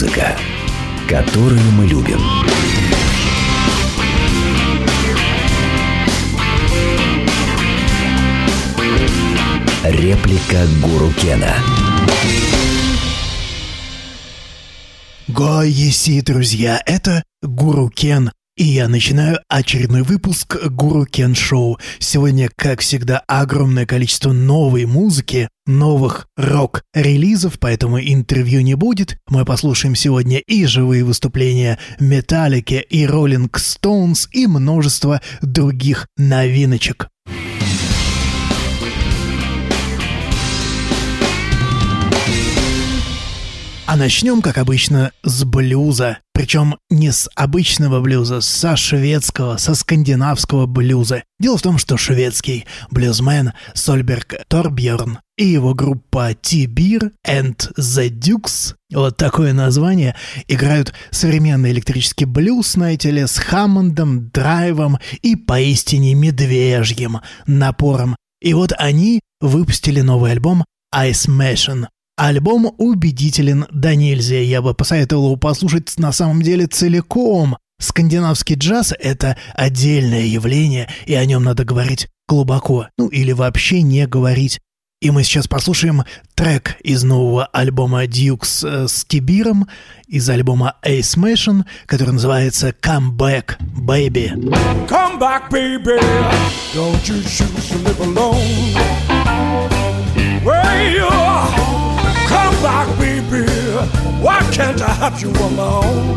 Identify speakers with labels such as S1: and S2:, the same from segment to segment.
S1: Музыка, которую мы любим. Реплика Гуру Кена.
S2: Гоеси, друзья, это Гуру Кен, и я начинаю очередной выпуск Гуру Кен Шоу. Сегодня, как всегда, огромное количество новой музыки, новых рок-релизов, поэтому интервью не будет. Мы послушаем сегодня и живые выступления Металлики, и Роллинг Стоунс, и множество других новиночек. А начнем, как обычно, с блюза. Причем не с обычного блюза, со шведского, со скандинавского блюза. Дело в том, что шведский блюзмен Сольберг Торбьерн и его группа T-Beer and the Dukes, вот такое название, играют современный электрический блюз, знаете ли, с Хаммондом, драйвом и поистине медвежьим напором. И вот они выпустили новый альбом Ice Machine. Альбом убедителен до нельзя, я бы посоветовал его послушать на самом деле целиком. Скандинавский джаз — это отдельное явление, и о нем надо говорить глубоко, ну или вообще не говорить. И мы сейчас послушаем трек из нового альбома Dukes э, с Тибиром, из альбома Ace Mation, который называется Come Back, Baby.
S3: Come back, baby. Don't you choose to live alone. Where you are. Back, baby. Why can't I have you alone?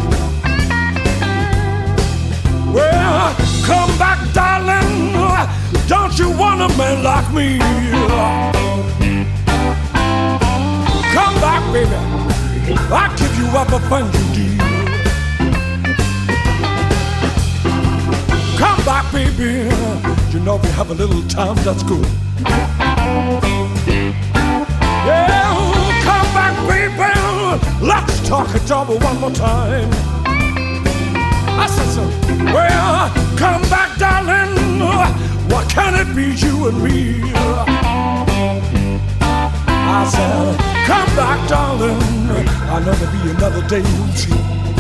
S3: Well, come back, darling. Don't you want a man like me? Come back, baby. I'll give you everything you need. Come back, baby. You know we have a little time, that's good. Yeah. Talk it over one more time. I said so. Well, come back, darling. What can it be, you and me? I said, come back, darling. I'll never be another day with you.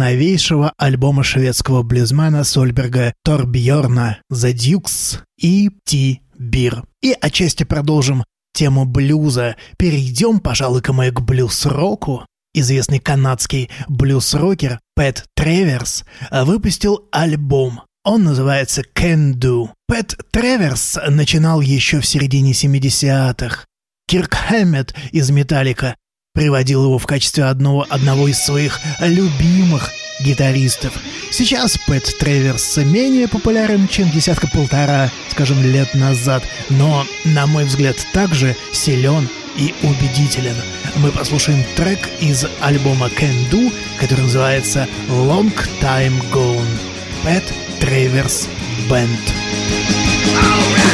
S2: Новейшего альбома шведского блюзмена Сольберга Торбьорна «The Dukes» и «Ти Бир». И отчасти продолжим тему блюза. Перейдем, пожалуй-ка мы к блюз-року. Известный канадский блюз-рокер Пэт Треверс выпустил альбом. Он называется «Can Do». Пэт Треверс начинал еще в середине 70-х. Кирк Хэммет из «Металлика» приводил его в качестве одного, одного из своих любимых гитаристов. Сейчас Пэт Треверс менее популярен, чем десятка-полтора, скажем, лет назад, но, на мой взгляд, также силен
S4: и убедителен. Мы послушаем трек из альбома Can Do, который называется Long Time Gone. Pat Travers Band. Это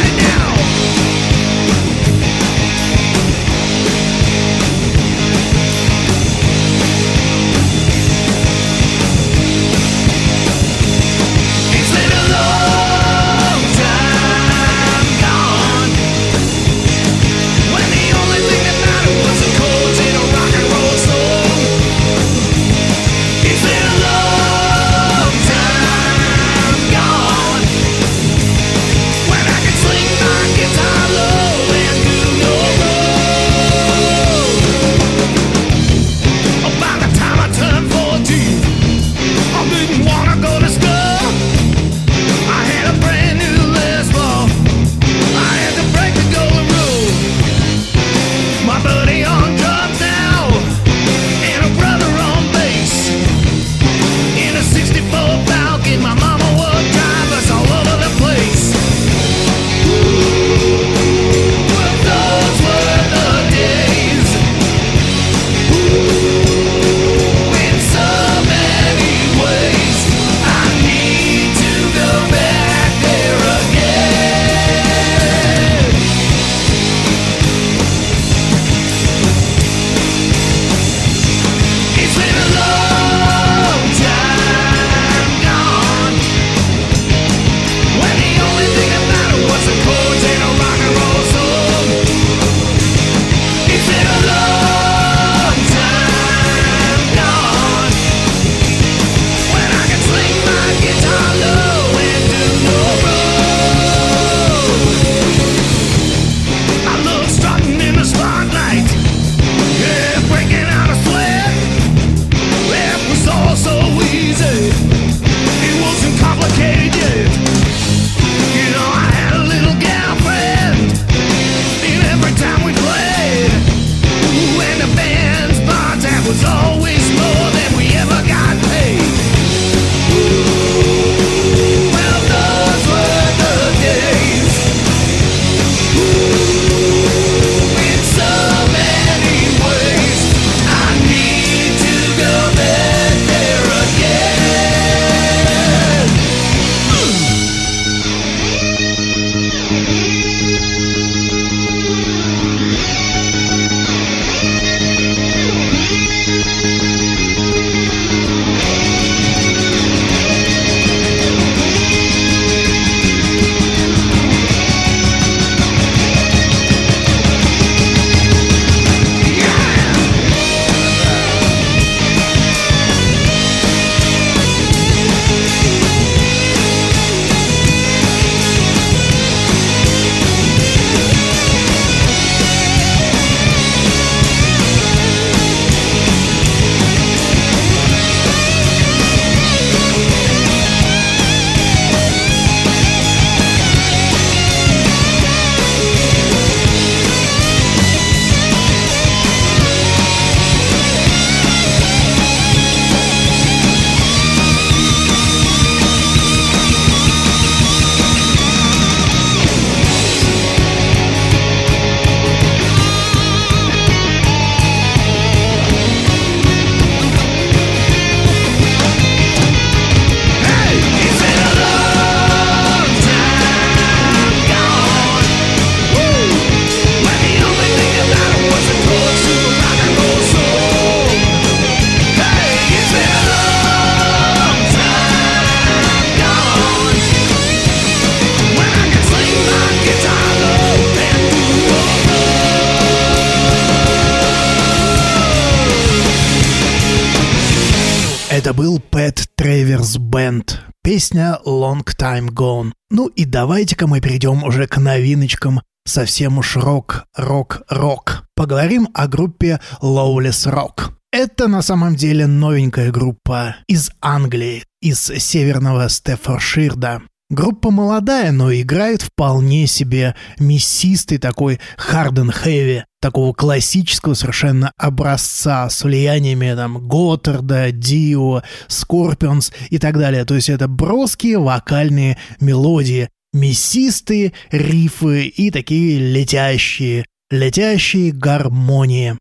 S4: Песня Long Time Gone. Ну и давайте-ка мы перейдем уже к новиночкам. Совсем уж рок, рок, рок. Поговорим о группе Lawless Rock. Это на самом деле новенькая группа из Англии, из северного Стефорширда. Группа молодая, но играет вполне себе мессистый такой харден хэви такого классического совершенно образца с влияниями там Готтерда, Дио, Скорпионс и так далее. То есть это броские вокальные мелодии, мясистые риффы и такие летящие,
S2: летящие гармонии.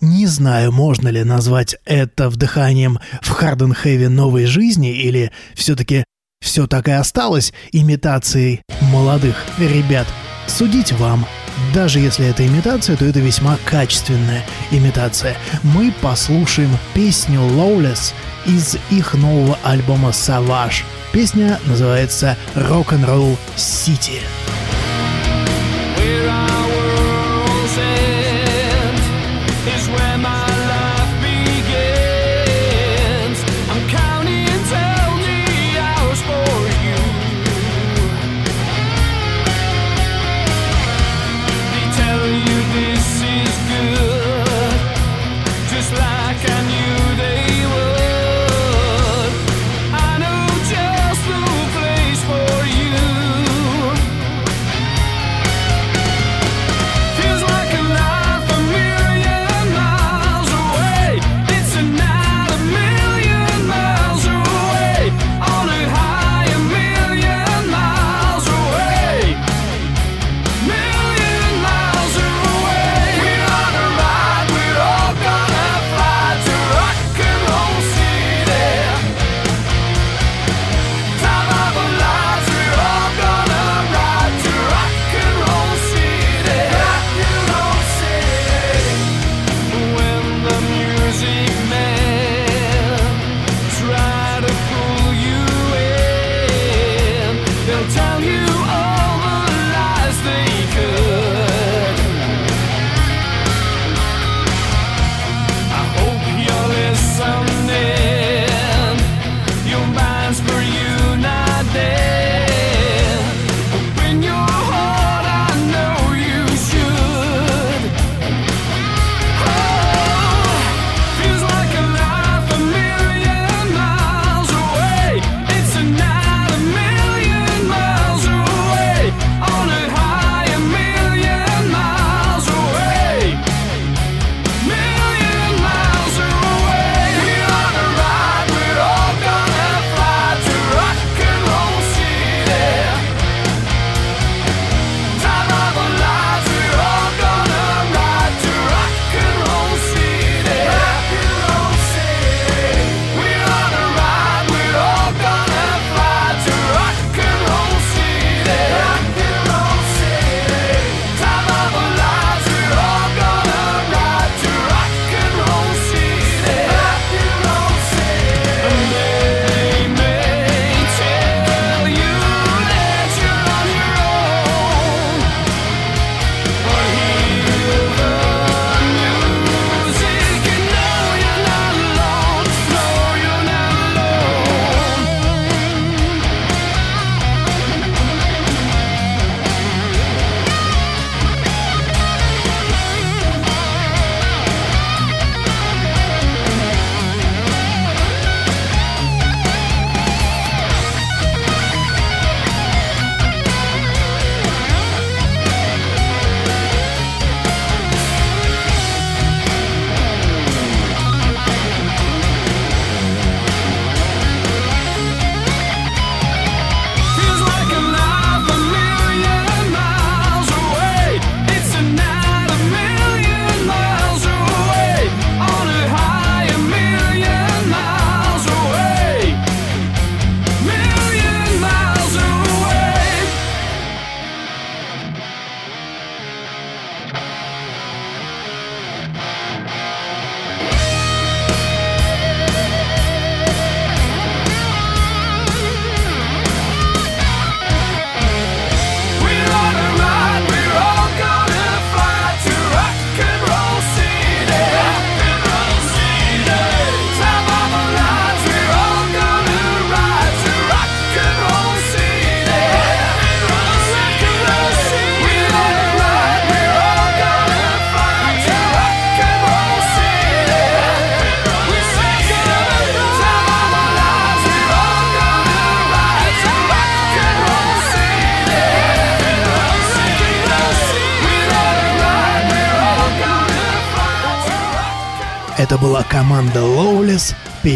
S2: Не знаю, можно ли назвать это вдыханием в hard and heavy новой жизни или все-таки все так и осталось имитацией молодых ребят. Судить вам. Даже если это имитация, то это весьма качественная имитация. Мы послушаем песню Lowless из их нового альбома «Savage». Песня называется «Rock'n'Roll City».
S5: City.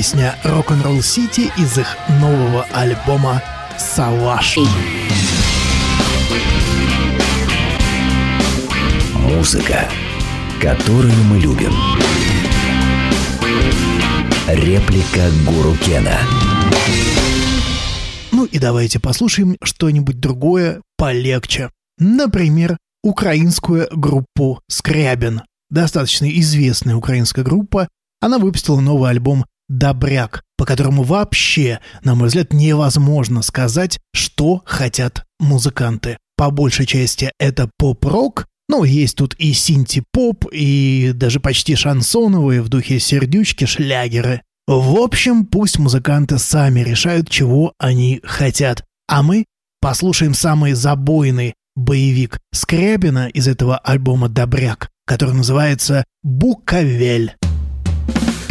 S2: песня «Rock'n'Roll City» из их нового альбома «Салаш».
S1: Музыка, которую мы любим. Реплика Гуру Кена.
S2: Ну и давайте послушаем что-нибудь другое полегче. Например, украинскую группу «Скрябин». Достаточно известная украинская группа. Она выпустила новый альбом «Добряк», по которому вообще, на мой взгляд, невозможно сказать, что хотят музыканты. По большей части это поп-рок, ну, есть тут и синти-поп, и даже почти шансоновые в духе сердючки шлягеры. В общем, пусть музыканты сами решают, чего они хотят. А мы послушаем самый забойный боевик Скрябина из этого альбома «Добряк», который называется «Буковель».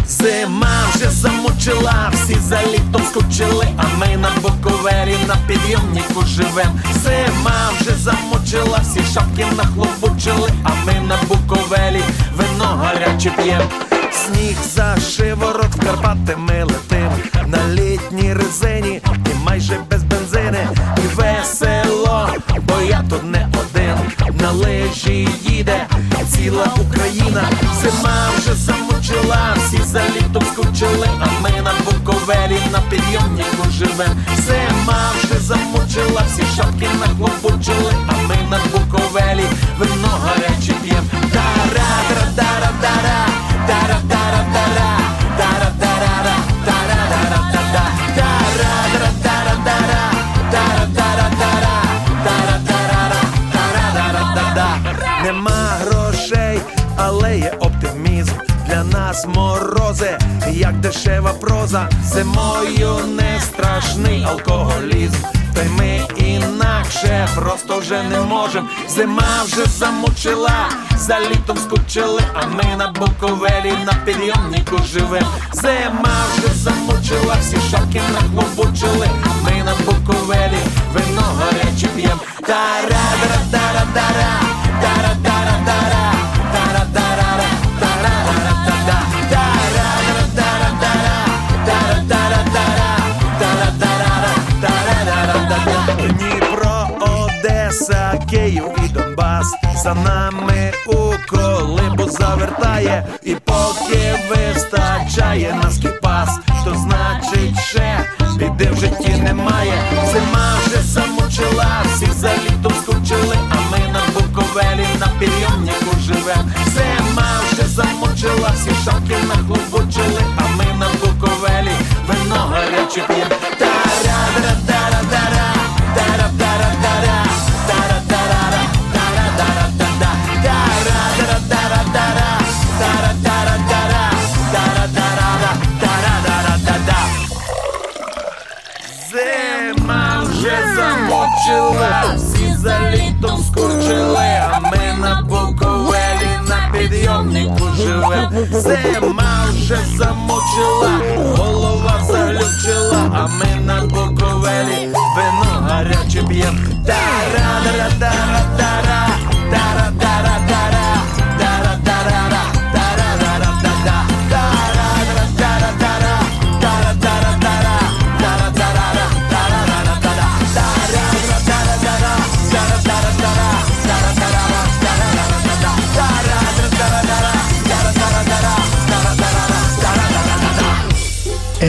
S6: Зима вже замучила, всі за літом скучили, а ми на Буковелі на підйомнику живем. Зима вже замучила, всі шапки нахлобучили, а ми на Буковелі вино гаряче п'єм. Сніг за шиворот в Карпати ми летим на літній резині і майже без бензини. І весело, бо я тут не один. На лижі їде ціла Україна. Зима вже замучила, всі за літом скучили, а ми на Буковелі на підйомнику живем. Зима вже замучила, всі шапки нахлопучили, а ми на Буковелі вино гаряче п'єм. Дара-дара-дара-дара, нас морози, як дешева проза, зимою не страшний алкоголізм. Та й ми інакше просто вже не можем. Зима вже замучила, за літом скучили, а ми на Буковелі на підйомнику живем. Зима вже замучила, всі шапки нахлобучили, ми на Буковелі вино гаряче п'єм. Тара-дара-дара-дара, дара-дара-дара, Київ і Донбас За нами у колибу завертає, і поки вистачає на скіпас, то значить ще біди в житті немає. Зима вже замучила, всіх за літом скучили, а ми на Буковелі на підйомнику живем. Зима вже замучила, всі шапки нахлобучили, а ми на Буковелі вино гаряче п'єм. Тара-дара-дара-дара, вже замучила, всі за літом скучили, а ми на Буковелі на підйомнику живе, Зима вже замочила, голова заглючила, а ми на Буковелі вино гаряче п'єм. Тара-тара-тара-тара, дара-дара-дара,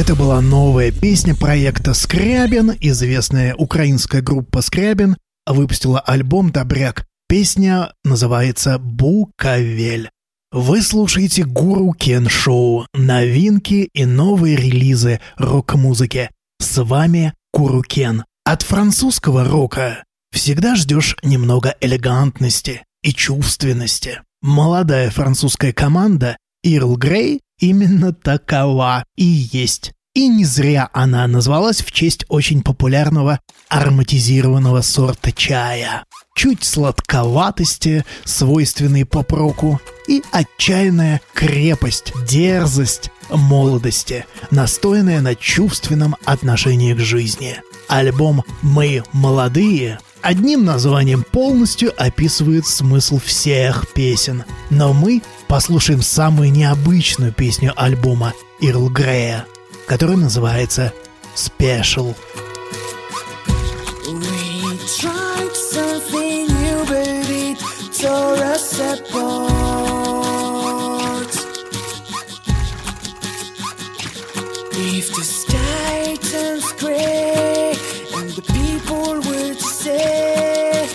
S2: Это была новая песня проекта «Скрябин». Известная украинская группа «Скрябин» выпустила альбом «Добряк». Песня называется «Буковель». Вы слушаете Гуру Кен Шоу, новинки и новые релизы рок-музыки. С вами Гуру Кен. От французского рока всегда ждешь немного элегантности и чувственности. Молодая французская команда Ирл Грей именно такова и есть. И не зря она назвалась в честь очень популярного ароматизированного сорта чая. Чуть сладковатости, свойственной поп-року, и отчаянная крепость, дерзость молодости, настойная на чувственном отношении к жизни. Альбом «Мы молодые» одним названием полностью описывает смысл всех песен. Но мы послушаем самую необычную песню альбома Ирл Грея, которая называется «Special».
S7: If the sky turns gray and the people were to say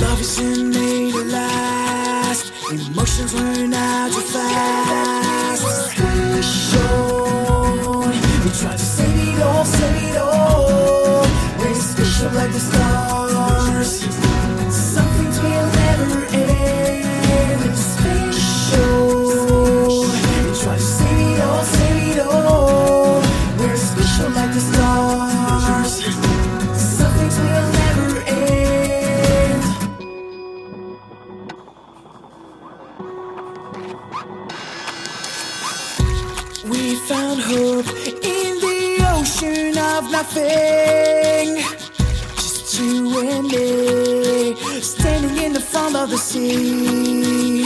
S7: love isn't made to last, emotions run out too fast. Special, like the stars. Will never end. Special. Try to save it all, save it all. We're special like the stars. Will never end. We found hope in the ocean of nothing. You and me, standing in the front of the sea.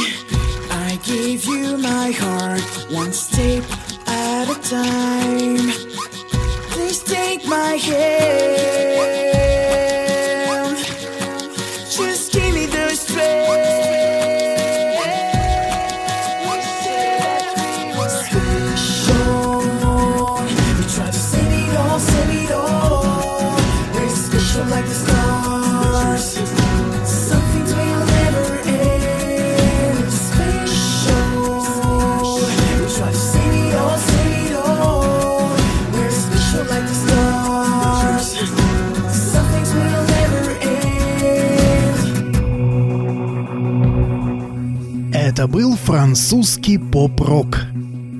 S7: I gave you my heart, one step at a time. Please take my hand.
S2: Это был французский поп-рок.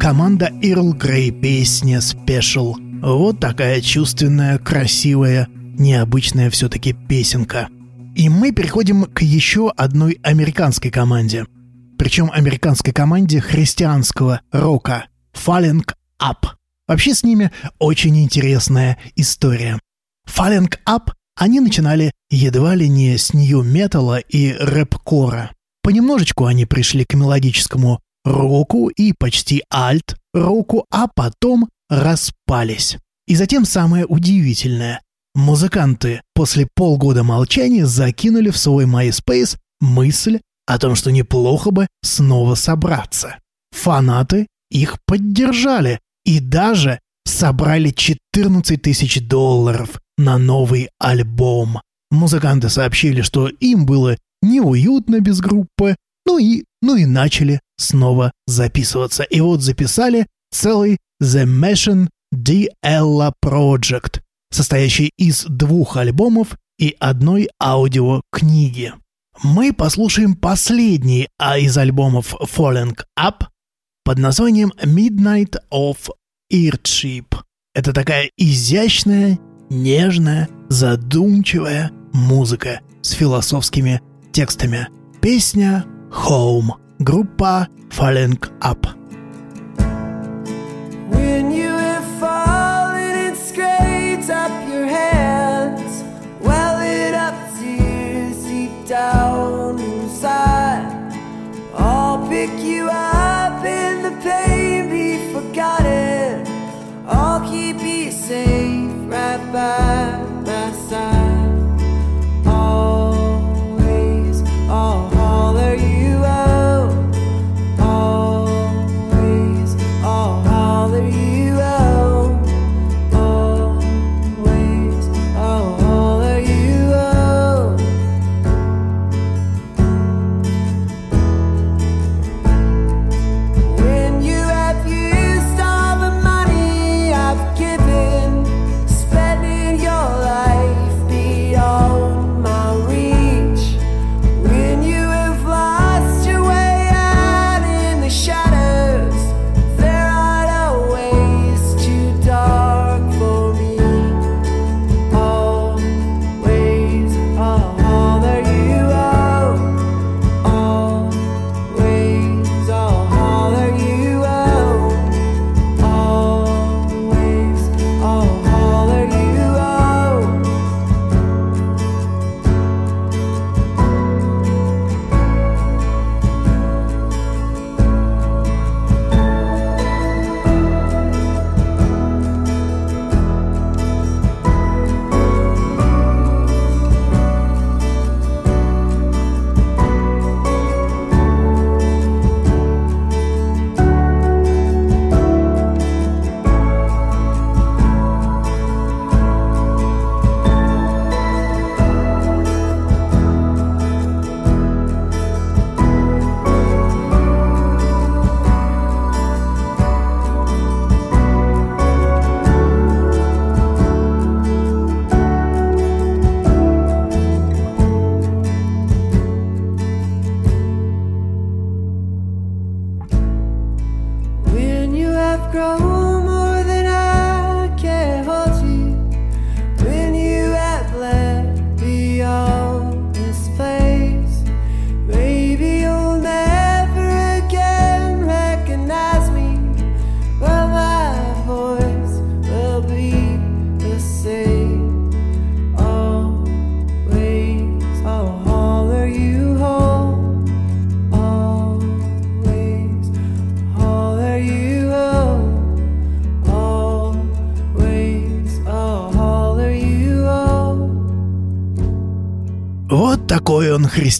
S2: Команда Earl Grey песня Special. Вот такая чувственная, красивая, необычная все-таки песенка. И мы переходим к еще одной американской команде. Причем американской команде христианского рока Falling Up. Вообще с ними очень интересная история. Falling Up они начинали едва ли не с нью-металла и рэп-кора. Понемножечку они пришли к мелодическому року и почти альт-року, а потом распались. И затем самое удивительное. Музыканты после полгода молчания закинули в свой MySpace мысль о том, что неплохо бы снова собраться. Фанаты их поддержали и даже собрали 14 тысяч долларов на новый альбом. Музыканты сообщили, что им было неуютно без группы, ну и, ну и начали снова записываться. И вот записали целый The Mission D. Ella Project, состоящий из двух альбомов и одной аудиокниги. Мы послушаем последний а из альбомов Falling Up под названием Midnight of Earthship. Это такая изящная, нежная, задумчивая музыка с философскими текстами. Песня Home. Группа Falling Up.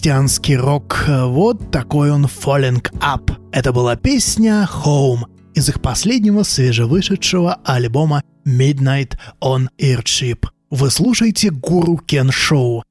S2: Христианский рок, вот такой он Falling Up. Это была песня Home из их последнего свежевышедшего альбома Midnight on Earthship. Вы слушаете Гуру Кен Шоу.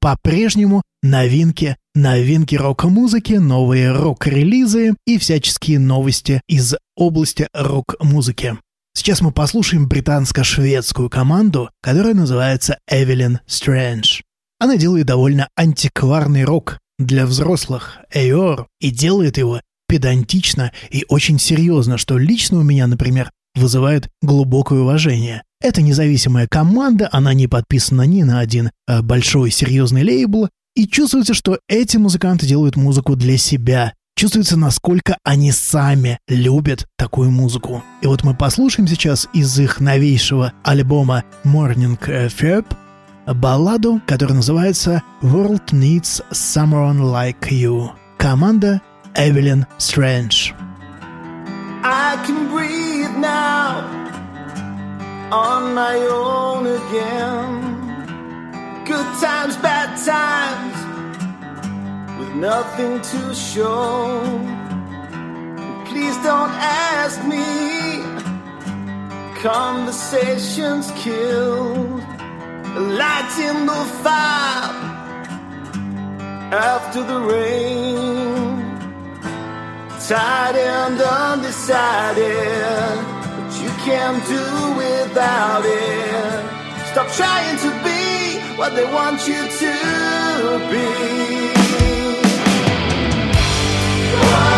S2: По-прежнему новинки, новинки рок-музыки, новые рок-релизы и всяческие новости из области рок-музыки. Сейчас мы послушаем британско-шведскую команду, которая называется Эвелин Стрэндж. Она делает довольно антикварный рок для взрослых, Эйор, и делает его педантично и очень серьезно, что лично у меня, например, вызывает глубокое уважение. Это независимая команда, она не подписана ни на один э, большой серьезный лейбл, и чувствуется, что эти музыканты делают музыку для себя. Чувствуется, насколько они сами любят такую музыку. И вот мы послушаем сейчас из их новейшего альбома Morning Ferb балладу, которая называется World Needs Someone Like You. Команда Эвелин Стрэндж.
S8: I can breathe now on my own again. Good times, bad times, with nothing to show. Please don't ask me. Conversations killed, a light in the fire after the rain tired and undecided, but you can't do without it. Stop trying to be what they want you to be. They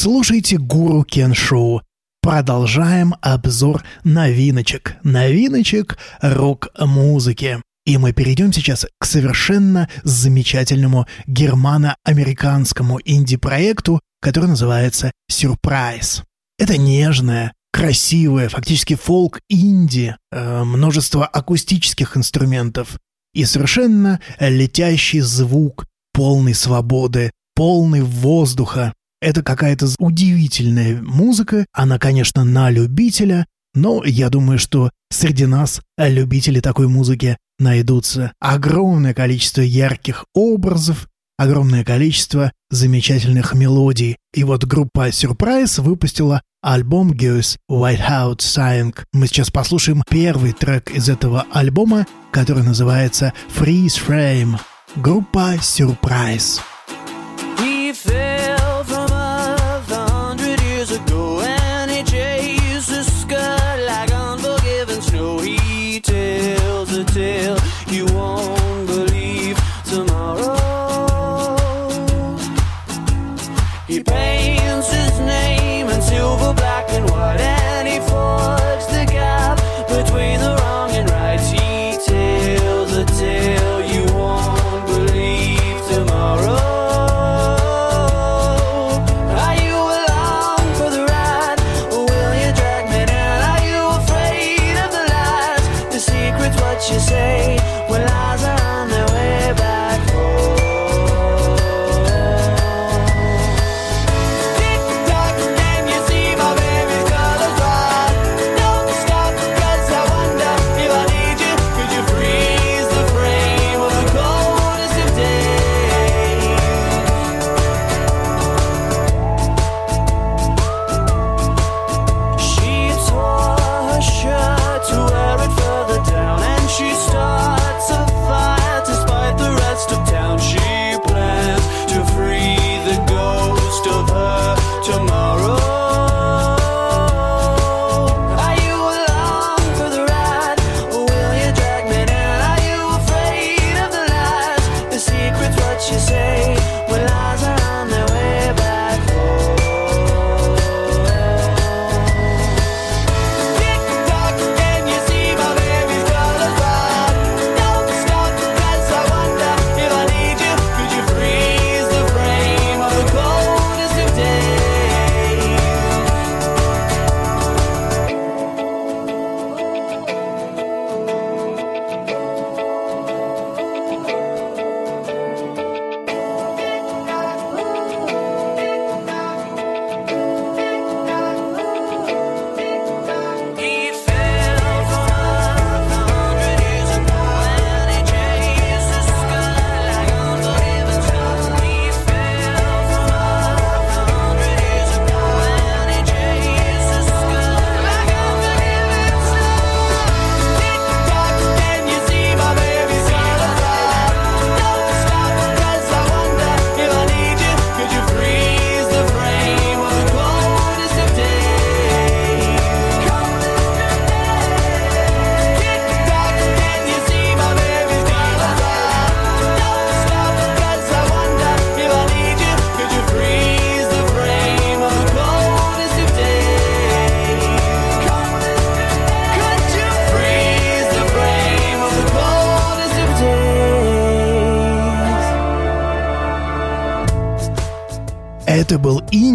S2: слушаете Гуру Кен Шоу. Продолжаем обзор новиночек. Новиночек рок-музыки. И мы перейдем сейчас к совершенно замечательному германо-американскому инди-проекту, который называется «Сюрприз». Это нежная, красивая, фактически фолк-инди, э, множество акустических инструментов и совершенно летящий звук, полный свободы, полный воздуха. Это какая-то удивительная музыка, она, конечно, на любителя, но я думаю, что среди нас любители такой музыки найдутся. Огромное количество ярких образов, огромное количество замечательных мелодий. И вот группа Surprise выпустила альбом Goes Whiteout Sang. Мы сейчас послушаем первый трек из этого альбома, который называется Freeze Frame. Группа Surprise.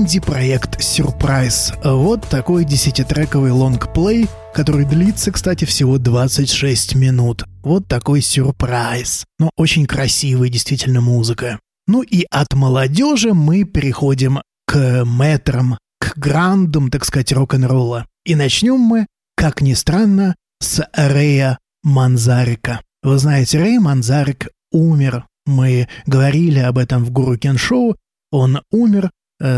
S2: Инди-проект «Сюрприз». Вот такой десятитрековый лонгплей, который длится, кстати, всего 26 минут. Вот такой сюрприз. Но очень красивая действительно музыка. Ну и от молодежи мы переходим к мэтрам, к грандам, так сказать, рок-н-ролла. И начнем мы, как ни странно, с Рэя Манзарика. Вы знаете, Рэй Манзарик умер. Мы говорили об этом в Гуру Кен Шоу. Он умер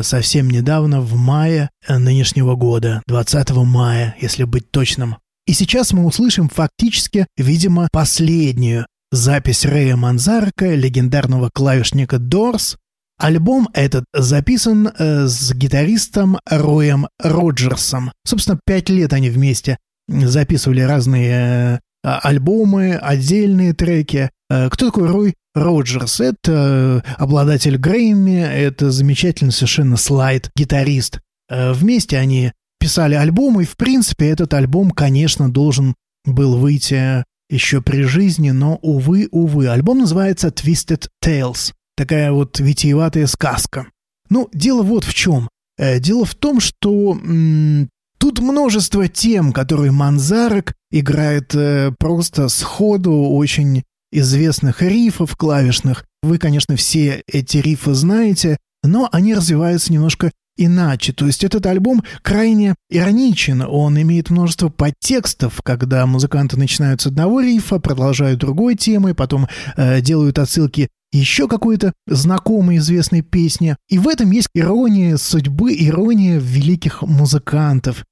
S2: совсем недавно, в мае э, нынешнего года, 20 мая, если быть точным. И сейчас мы услышим фактически, видимо, последнюю запись Рэя Манзарка, легендарного клавишника Дорс. Альбом этот записан э, с гитаристом Роем Роджерсом. Собственно, пять лет они вместе записывали разные э, а- альбомы, отдельные треки. Э, Кто такой Рой Роджерс? Это э, обладатель Грэмми, это замечательный совершенно слайд-гитарист. Э, Вместе они писали альбом, и, в принципе, этот альбом, конечно, должен был выйти еще при жизни, но, увы, увы. Альбом называется Twisted Tales. Такая вот витиеватая сказка. Ну, дело вот в чем. Э, Дело в том, что м, тут множество тем, которые Манзарек играет э, просто сходу очень известных рифов клавишных. Вы, конечно, все эти рифы знаете, но они развиваются немножко иначе. То есть этот альбом крайне ироничен. Он имеет множество подтекстов, когда музыканты начинают с одного рифа, продолжают другой темой, потом э, делают отсылки еще какой-то знакомой известной песни. И в этом есть ирония судьбы, ирония великих музыкантов.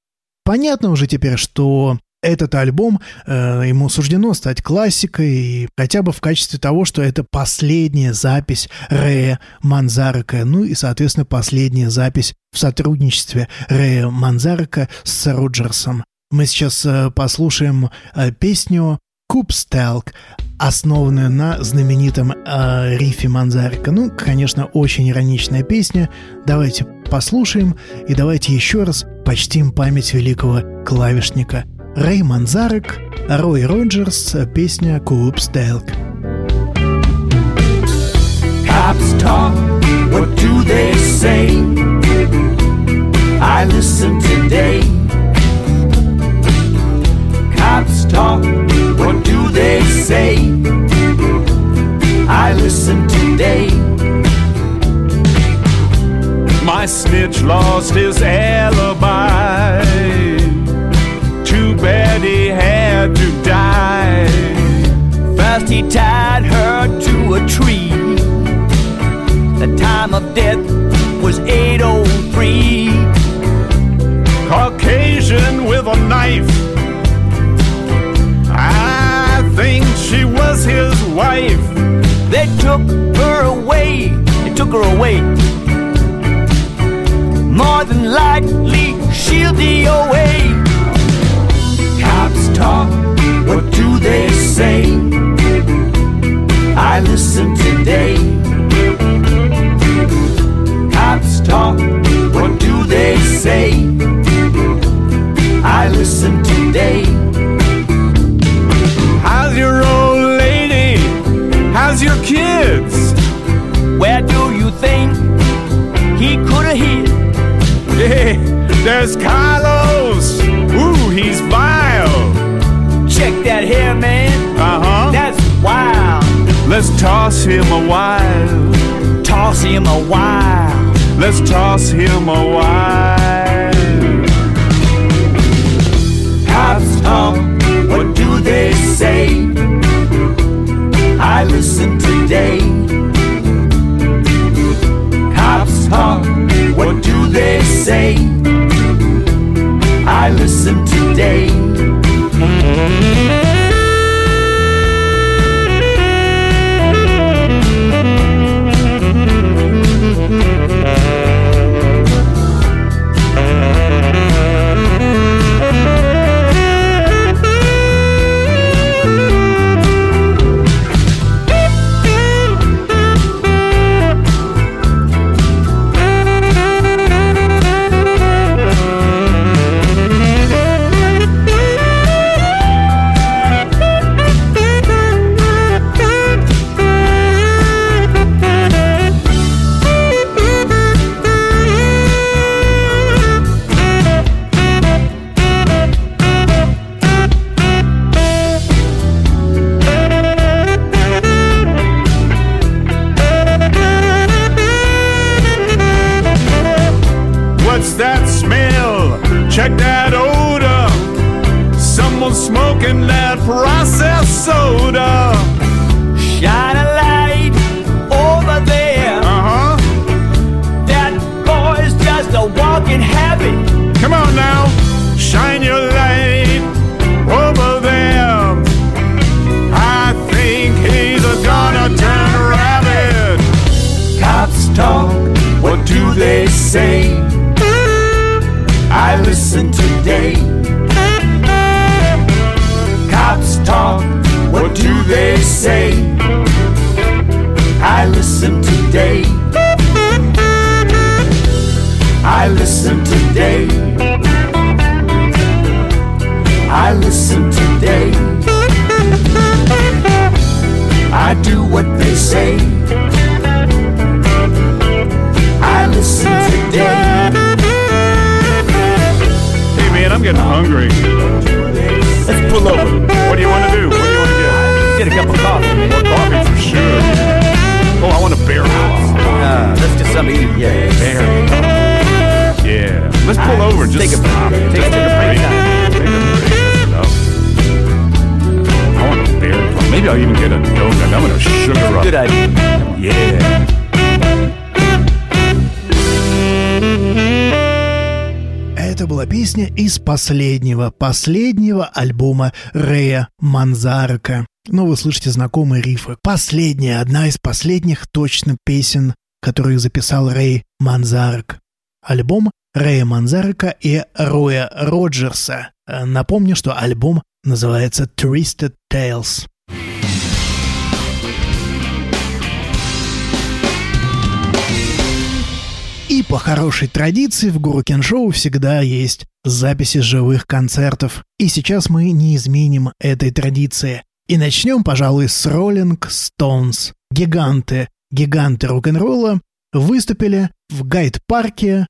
S2: Понятно уже теперь, что этот альбом э, ему суждено стать классикой, и хотя бы в качестве того, что это последняя запись Рэя Манзарека, ну и, соответственно, последняя запись в сотрудничестве Рэя Манзарека с Роджерсом. Мы сейчас э, послушаем э, песню «Кубстелк» основанную на знаменитом э, рифе Манзарика. Ну, конечно, очень ироничная песня. Давайте послушаем и давайте еще раз почтим память великого клавишника. Рэй Манзарик, Рой Роджерс, песня «Купс Делк».
S6: Cops talk, what do they say? I listen today. Cops talk, what do they say? I listen today.
S9: My snitch lost his alibi.
S10: First he tied her to a tree. The time of death was 803.
S9: Caucasian with a knife. I think she was his wife.
S10: They took her away. They took her away. More than likely, she'll DOA.
S6: Cops talk, what do they say? I listen today. Cops talk, what do they say? I listen today.
S9: How's your old lady? How's your kids?
S10: Where do you think he could have hid?
S9: Hey, there's Carlos. Ooh, he's vile. Let's toss him a while.
S10: Toss him a while.
S9: Let's toss him a while.
S6: Cops talk, what do they say? I listen today. Cops talk, what do they say? I listen today.
S10: Pull over just Take a-
S9: stop.
S10: take- take a break.
S9: Take a break. Enough. I want a bear claw. Maybe I'll even get a donut. I'm gonna sugar up.
S10: Good idea.
S9: Yeah.
S2: Это была песня из последнего, последнего альбома Рэя Манзарка. Но вы слышите знакомые рифы. Последняя, одна из последних точно песен, которую записал Рэй Манзарк. Альбом Рэя Манзарека и Роя Роджерса. Э, напомню, что альбом называется «Twisted Tales».
S5: И по хорошей традиции в Гуру Шоу всегда есть записи живых концертов. И сейчас мы не изменим этой традиции. И начнем, пожалуй, с Rolling Stones. Гиганты, гиганты рок-н-ролла выступили в Гайд-парке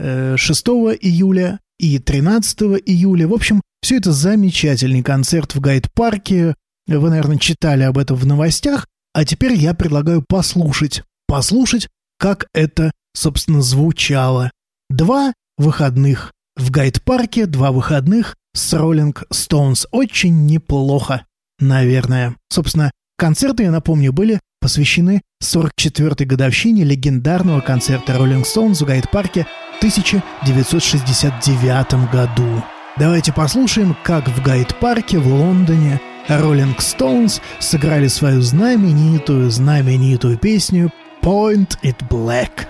S5: 6 июля и 13 июля. В общем, все это замечательный концерт в Гайд-парке. Вы, наверное, читали об этом в новостях. А теперь я предлагаю послушать. Послушать, как это, собственно, звучало. Два выходных в Гайд-парке, два выходных с Rolling Stones. Очень неплохо, наверное. Собственно, концерты, я напомню, были посвящены 44-й годовщине легендарного концерта Rolling Stones в Гайд-парке в 1969 году. Давайте послушаем, как в Гайд-парке в Лондоне Rolling Stones сыграли свою знаменитую, знаменитую песню Point It Black.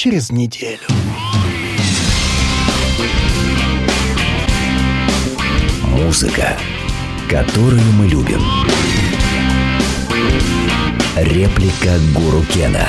S5: Через неделю.
S1: Музыка, которую мы любим. Реплика Гуру Кена.